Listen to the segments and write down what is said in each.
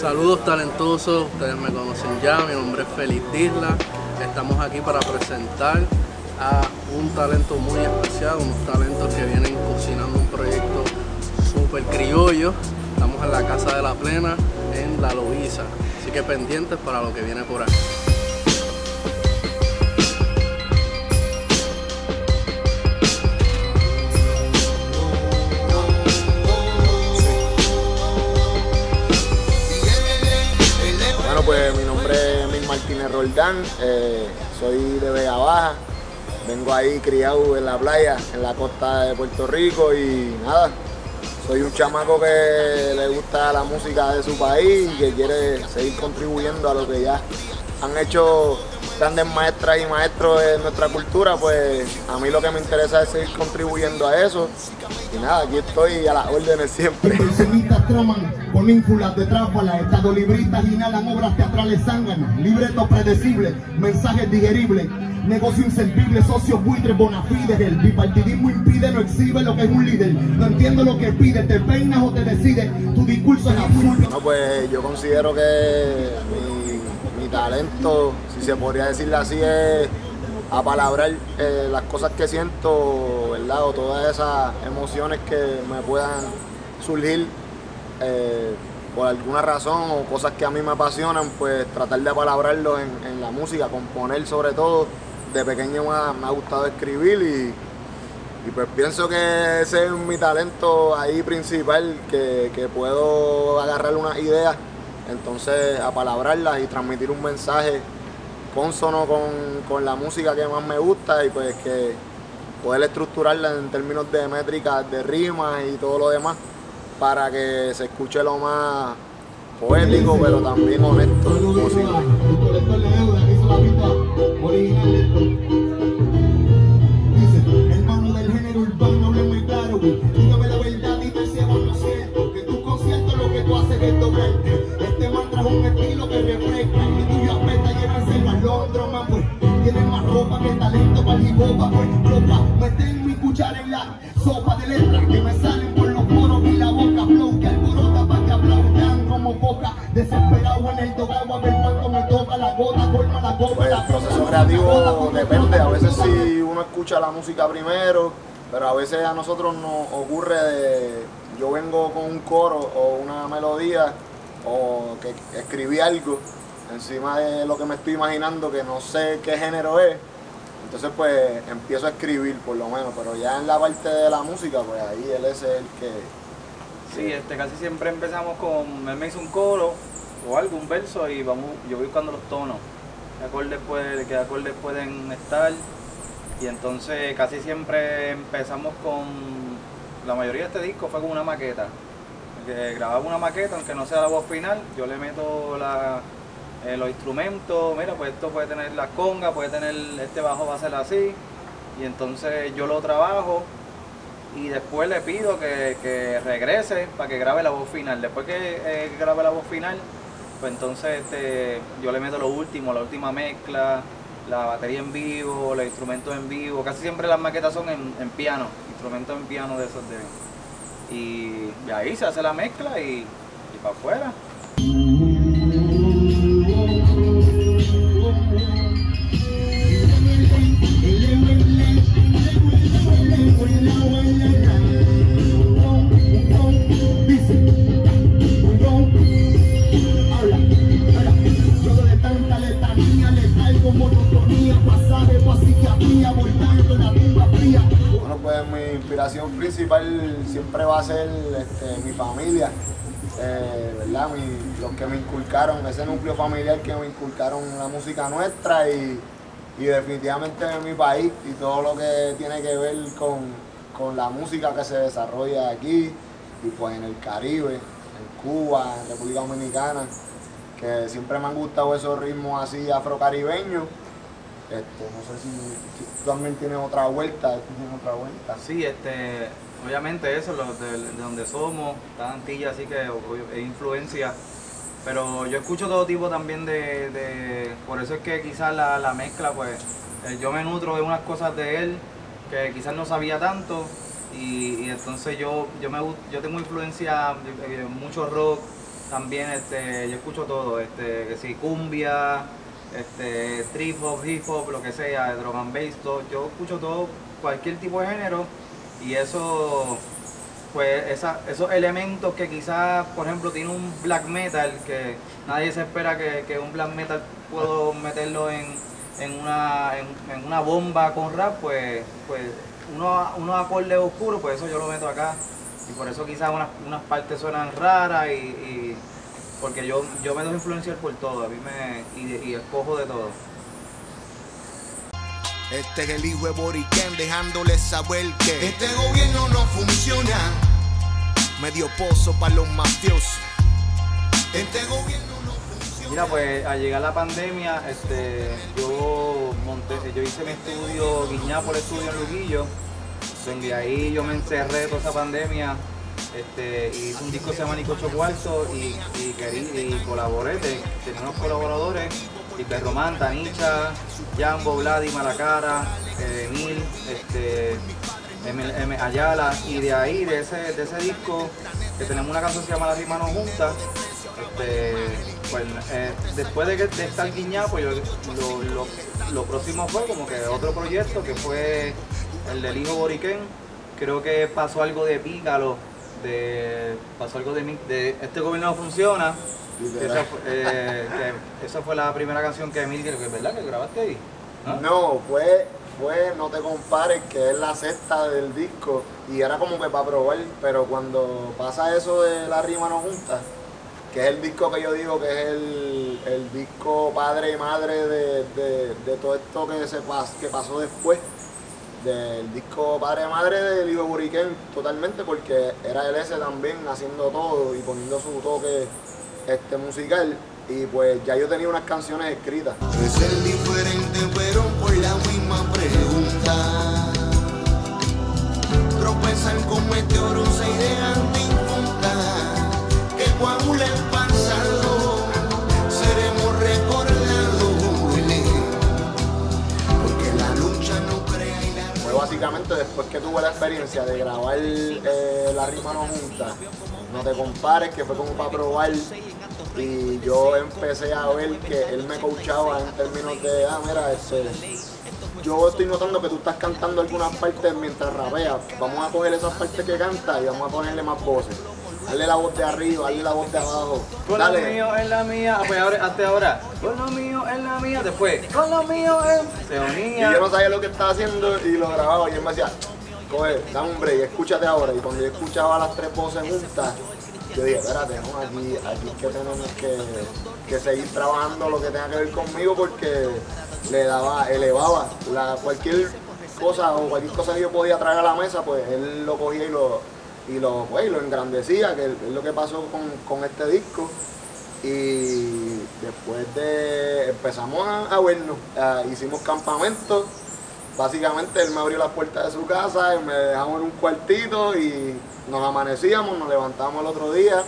Saludos talentosos, ustedes me conocen ya, mi nombre es Feliz Disla. Estamos aquí para presentar a un talento muy especial, unos talentos que vienen cocinando un proyecto súper criollo. Estamos en la Casa de la Plena, en La Loiza, así que pendientes para lo que viene por aquí. Eh, soy de Vega Baja, vengo ahí criado en la playa, en la costa de Puerto Rico y nada, soy un chamaco que le gusta la música de su país y que quiere seguir contribuyendo a lo que ya han hecho grandes maestras y maestros en nuestra cultura, pues a mí lo que me interesa es seguir contribuyendo a eso. Y nada, aquí estoy a las órdenes siempre. Inversionistas traman con ínfulas de tráfala, estado libristas inhalan obras teatrales zánganas, libretos predecibles, mensajes digeribles, negocio inservible, socios buitres, bonafides, el bipartidismo impide, no exhibe lo que es un líder, no entiendo lo que pide, te peinas o te decides, tu discurso es absurdo. No, pues yo considero que mi talento, si se podría decirle así, es apalabrar eh, las cosas que siento, ¿verdad? O todas esas emociones que me puedan surgir eh, por alguna razón o cosas que a mí me apasionan, pues tratar de apalabrarlo en, la música, componer sobre todo. De pequeño me ha, gustado escribir y, y pues pienso que ese es mi talento ahí principal, que, que puedo agarrar unas ideas, entonces apalabrarlas y transmitir un mensaje consono con, con la música que más me gusta y pues que poder estructurarla en términos de métricas, de rimas y todo lo demás para que se escuche lo más poético pero también honesto posible. Dice, hermano del género urbano, háblame claro, Un estilo que refresca. Y tuyo apesta llevárselo al otro, man, pues. Tiene más ropa que talento para el hip hop, pues. Ropa, meten mi cuchara en la sopa de letras que me salen por los poros y la boca flow que alborota pa' que aplaudan como boca. Desesperado en el dogado a ver cuánto me toca la gota, colma la copa, Pues el proceso creativo depende, a veces si uno escucha la música primero, pero a veces a nosotros nos ocurre de, yo vengo con un coro o una melodía o que escribí algo encima de lo que me estoy imaginando que no sé qué género es, entonces pues empiezo a escribir por lo menos, pero ya en la parte de la música pues ahí él es el que... Sí, este, casi siempre empezamos con, él me hizo un coro o algo, un verso y vamos, yo voy buscando los tonos, qué acordes, puede, qué acordes pueden estar y entonces casi siempre empezamos con, la mayoría de este disco fue con una maqueta, que grababa una maqueta, aunque no sea la voz final, yo le meto la, eh, los instrumentos, mira, pues esto puede tener la conga, puede tener, este bajo va a ser así, y entonces yo lo trabajo y después le pido que, que regrese para que grabe la voz final. Después que eh, grabe la voz final, pues entonces este, yo le meto lo último, la última mezcla, la batería en vivo, los instrumentos en vivo. Casi siempre las maquetas son en, piano, instrumentos en piano de esos de. Y, y ahí se hace la mezcla y, y para afuera. Siempre va a ser este, mi familia, eh, ¿verdad? Mi- los que me inculcaron, ese núcleo familiar que me inculcaron la música nuestra y, y definitivamente mi país y todo lo que tiene que ver con, con la música que se desarrolla aquí y pues en el Caribe, en Cuba, en República Dominicana, que siempre me han gustado esos ritmos así afrocaribeños. Este, no sé si, también tienes otra vuelta, tienes otra vuelta. Sí, este, obviamente eso, lo de, de donde somos, la Antilla, así que es influencia. Pero yo escucho todo tipo también de, de- por eso es que quizás la, la mezcla, pues, eh, yo me nutro de unas cosas de él que quizás no sabía tanto y, entonces yo, yo, me, yo tengo influencia, eh, mucho rock, también este, yo escucho todo, este, si cumbia, este, trip hop, hip hop, lo que sea, drum and bass, todo, yo escucho todo, cualquier tipo de género y eso, pues esa- esos elementos que quizás, por ejemplo, tiene un black metal, que nadie se espera que, que un black metal puedo meterlo en, en, una, en, una bomba con rap, pues, pues unos, unos acordes oscuros, pues eso yo lo meto acá. Y por eso quizás unas, unas partes suenan raras y, y- porque yo, yo me dejo influenciar por todo, a mí me, y, y escojo de todo. Este es el hijo de Boriquén dejándole saber que este gobierno no funciona. Medio pozo para los mafiosos. Este gobierno no funciona. Mira, pues al llegar la pandemia, este, yo monté, yo hice mi estudio, Guiñapo el estudio en Luquillo, donde ahí yo me encerré toda esa pandemia, este, hice un disco que se llama Nicocho y, y, querí- y colaboré, te- tenía unos colaboradores, y Perromán, Tanicha, Jambo, Vladi, Malacara, eh, Emil, este, M, M Ayala, y de ahí, de ese, de ese disco, que tenemos una canción que se llama La Rima No este, pues, eh, después de, que, de estar guiñado, pues yo- lo, lo- lo próximo fue como que otro proyecto que fue el del hijo Boriquén. Creo que pasó algo de pícalo, de, pasó algo de, de este gobierno no funciona. Esa fue, eh, que esa fue la primera canción que Emil, que es verdad que grabaste ahí. ¿no? No, fue, fue No te compares, que es la sexta del disco, y era como que para probar, pero cuando pasa eso de la rima no junta, que es el disco que yo digo que es el, el disco padre y madre de, de- de todo esto que, se pas, que pasó después, del disco padre y madre del hijo Buriquén, totalmente, porque era el S también haciendo todo y poniendo su toque este musical, y pues ya yo tenía unas canciones escritas. Es ser diferente, pero por la misma pregunta. Tropezar con meteoros e ideas difuntas que coagula el pasado. Seremos recordados, porque la lucha no crea y la Fue básicamente después que tuve la experiencia de grabar eh, La Rima No Junta, No Te Compares, que fue como para probar. Y yo empecé a ver que él me coachaba en términos de, ah, mira, este, yo estoy notando que tú estás cantando algunas partes mientras rapeas. Vamos a coger esas partes que canta y vamos a ponerle más voces. Darle la voz de arriba, darle la voz de abajo. Con lo Dale. mío es la mía, ah, pues ahora, hasta ahora, con lo mío es la mía, después, con lo mío es, se Y unía. yo no sabía lo que estaba haciendo y lo grababa y él me decía, coge, dame un break, escúchate ahora. Y cuando yo escuchaba las tres voces juntas, yo dije, espérate, no, aquí, aquí que tenemos que, que seguir trabajando lo que tenga que ver conmigo porque le daba, elevaba cualquier cosa o cualquier cosa que yo podía traer a la mesa, pues él lo cogía y lo, y lo, pues, lo engrandecía, que es lo que pasó con, con este disco. Y después de empezamos a, a vernos, hicimos campamentos. Básicamente él me abrió las puertas de su casa y me dejamos en un cuartito y nos amanecíamos, nos levantamos el otro día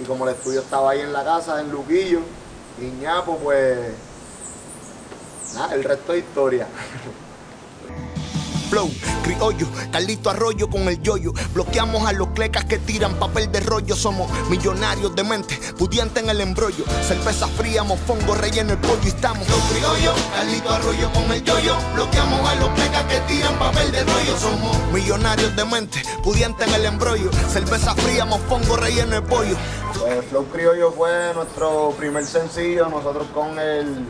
y como el estudio estaba ahí en la casa, en Luquillo, y ñapo, pues nada, el resto es historia. Flow, criollo, Carlito Arroyo con el yoyo. Bloqueamos a los clecas que tiran papel de rollo. Somos millonarios de mente, pudientes en el embrollo. Cerveza fría, mofongo, relleno el pollo y estamos. Los criollos, Carlito Arroyo con el yoyo. Bloqueamos a los clecas que tiran papel de rollo. Somos millonarios de mente, pudientes en el embrollo. Cerveza fría, mofongo, relleno el pollo. Pues Flow Criollo fue nuestro primer sencillo, nosotros con el,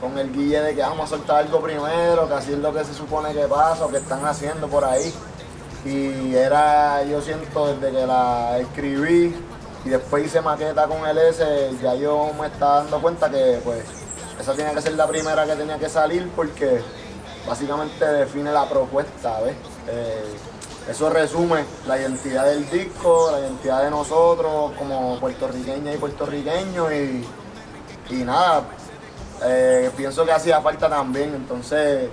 con el guille de que vamos a soltar algo primero, que así es lo que se supone que pasa o que están haciendo por ahí. Y era, yo siento, desde que la escribí y después hice maqueta con el S, ya yo me estaba dando cuenta que pues esa tenía que ser la primera que tenía que salir porque básicamente define la propuesta, ¿ves? Eh, eso resume la identidad del disco, la identidad de nosotros como puertorriqueñas y puertorriqueños y, y nada, eh, pienso que hacía falta también, entonces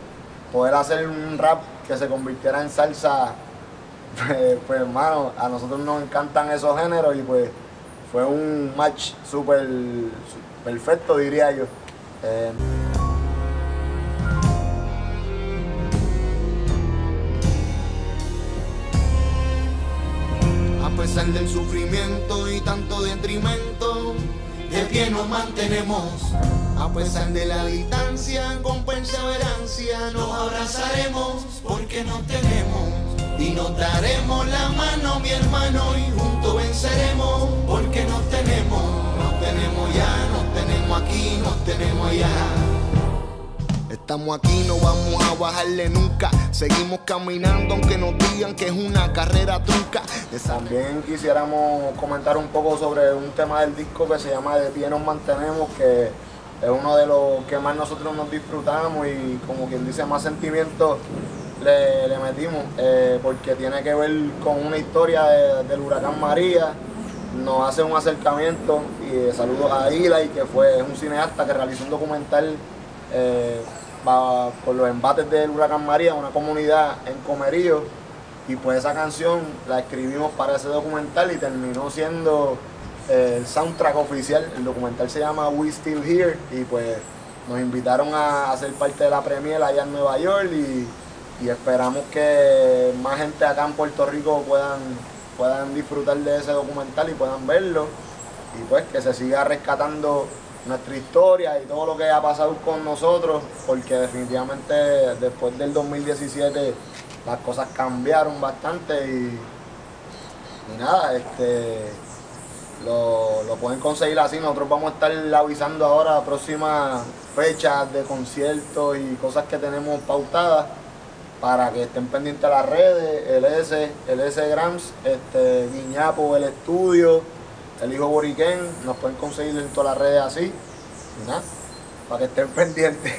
poder hacer un rap que se convirtiera en salsa, pues, pues hermano, a nosotros nos encantan esos géneros y pues fue un match súper perfecto diría yo. Eh, pesar del sufrimiento y tanto detrimento, de pie nos mantenemos. A pesar de la distancia, con perseverancia nos abrazaremos porque nos tenemos. Y nos daremos la mano, mi hermano, y juntos venceremos porque nos tenemos. Nos tenemos ya, nos tenemos aquí, nos tenemos allá. Estamos aquí, no vamos a bajarle nunca. Seguimos caminando aunque nos digan que es una carrera trunca. También quisiéramos comentar un poco sobre un tema del disco que se llama De pie nos mantenemos, que es uno de los que más nosotros nos disfrutamos y como quien dice más sentimientos le, le metimos, eh, porque tiene que ver con una historia de- del huracán María. Nos hace un acercamiento y eh, saludos a Eli, que fue un cineasta que realizó un documental eh, por los embates del huracán María, una comunidad en Comerío. Y pues esa canción la escribimos para ese documental y terminó siendo eh, el soundtrack oficial. El documental se llama We Still Here y pues nos invitaron a hacer parte de la premiere allá en Nueva York y, y esperamos que más gente acá en Puerto Rico puedan, puedan disfrutar de ese documental y puedan verlo y pues que se siga rescatando nuestra historia y todo lo que ha pasado con nosotros, porque definitivamente después del 2017 las cosas cambiaron bastante y, y nada, este lo, lo pueden conseguir así. Nosotros vamos a estar avisando ahora próximas fechas de conciertos y cosas que tenemos pautadas para que estén pendientes las redes, el S, el S Grams, este, Guiñapo, el estudio, el hijo Boriquén, nos pueden conseguir en todas las redes así. Nada, para que estén pendientes.